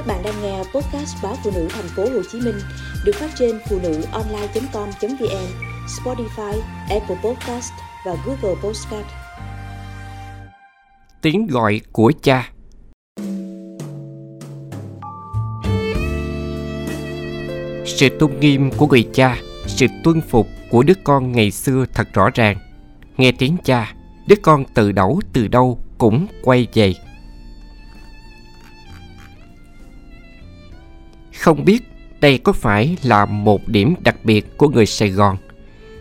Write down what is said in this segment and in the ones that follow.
Các bạn đang nghe podcast báo phụ nữ thành phố Hồ Chí Minh được phát trên phụ nữ online.com.vn, Spotify, Apple Podcast và Google Podcast. Tiếng gọi của cha Sự tôn nghiêm của người cha, sự tuân phục của đứa con ngày xưa thật rõ ràng. Nghe tiếng cha, đứa con từ đâu từ đâu cũng quay về. Không biết đây có phải là một điểm đặc biệt của người Sài Gòn.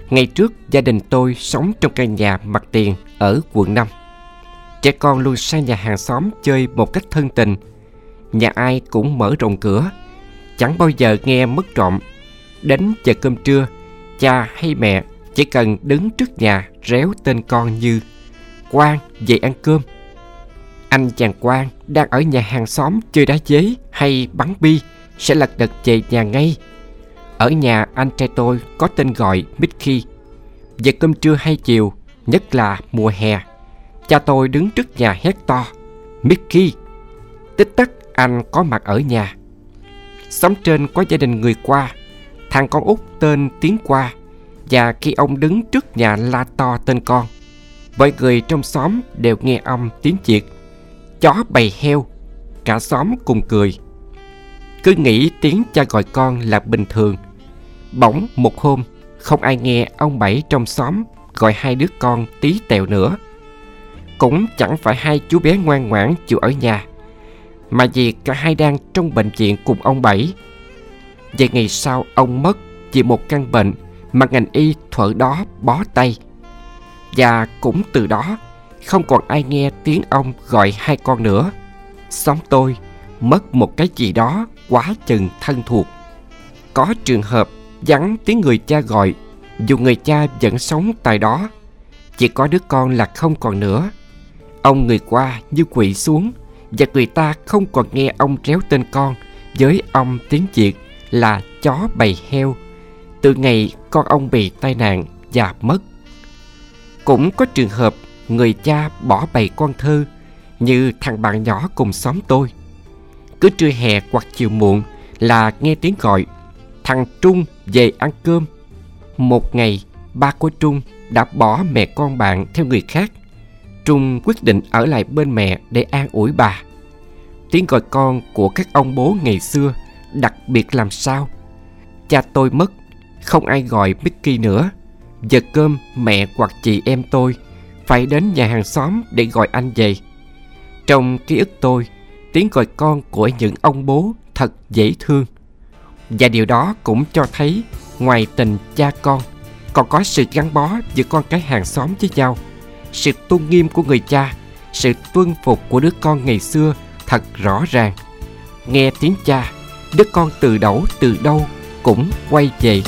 Ngày trước gia đình tôi sống trong căn nhà mặt tiền ở quận 5. Trẻ con luôn sang nhà hàng xóm chơi một cách thân tình. Nhà ai cũng mở rộng cửa. Chẳng bao giờ nghe mất trộm. Đến giờ cơm trưa, cha hay mẹ chỉ cần đứng trước nhà réo tên con như Quang về ăn cơm. Anh chàng Quang đang ở nhà hàng xóm chơi đá giấy hay bắn bi sẽ lật đật về nhà ngay. Ở nhà anh trai tôi có tên gọi Mickey. Giờ cơm trưa hay chiều, nhất là mùa hè, cha tôi đứng trước nhà hét to. Mickey! Tích tắc anh có mặt ở nhà. xóm trên có gia đình người qua, thằng con út tên Tiến qua và khi ông đứng trước nhà la to tên con, mọi người trong xóm đều nghe ông tiếng Việt. Chó bầy heo, cả xóm cùng cười. Cứ nghĩ tiếng cha gọi con là bình thường. Bỗng một hôm, không ai nghe ông Bảy trong xóm gọi hai đứa con tí tẹo nữa. Cũng chẳng phải hai chú bé ngoan ngoãn chịu ở nhà, mà vì cả hai đang trong bệnh viện cùng ông Bảy. Vài ngày sau ông mất vì một căn bệnh mà ngành y thuở đó bó tay. Và cũng từ đó không còn ai nghe tiếng ông gọi hai con nữa. Xóm tôi mất một cái gì đó quá chừng thân thuộc. Có trường hợp vắng tiếng người cha gọi, dù người cha vẫn sống tại đó. Chỉ có đứa con là không còn nữa. Ông người qua như quỵ xuống và người ta không còn nghe ông réo tên con với ông tiếng Việt là chó bầy heo từ ngày con ông bị tai nạn và mất. Cũng có trường hợp người cha bỏ bầy con thơ như thằng bạn nhỏ cùng xóm tôi. Cứ trưa hè hoặc chiều muộn là nghe tiếng gọi thằng Trung về ăn cơm. Một ngày, ba của Trung đã bỏ mẹ con bạn theo người khác. Trung quyết định ở lại bên mẹ để an ủi bà. Tiếng gọi con của các ông bố ngày xưa đặc biệt làm sao. Cha tôi mất, không ai gọi Mickey nữa. Giờ cơm mẹ hoặc chị em tôi phải đến nhà hàng xóm để gọi anh về. Trong ký ức tôi, tiếng gọi con của những ông bố thật dễ thương. Và điều đó cũng cho thấy ngoài tình cha con còn có sự gắn bó giữa con cái hàng xóm với nhau. Sự tôn nghiêm của người cha, sự tuân phục của đứa con ngày xưa thật rõ ràng. Nghe tiếng cha, đứa con từ đẩu từ đâu cũng quay về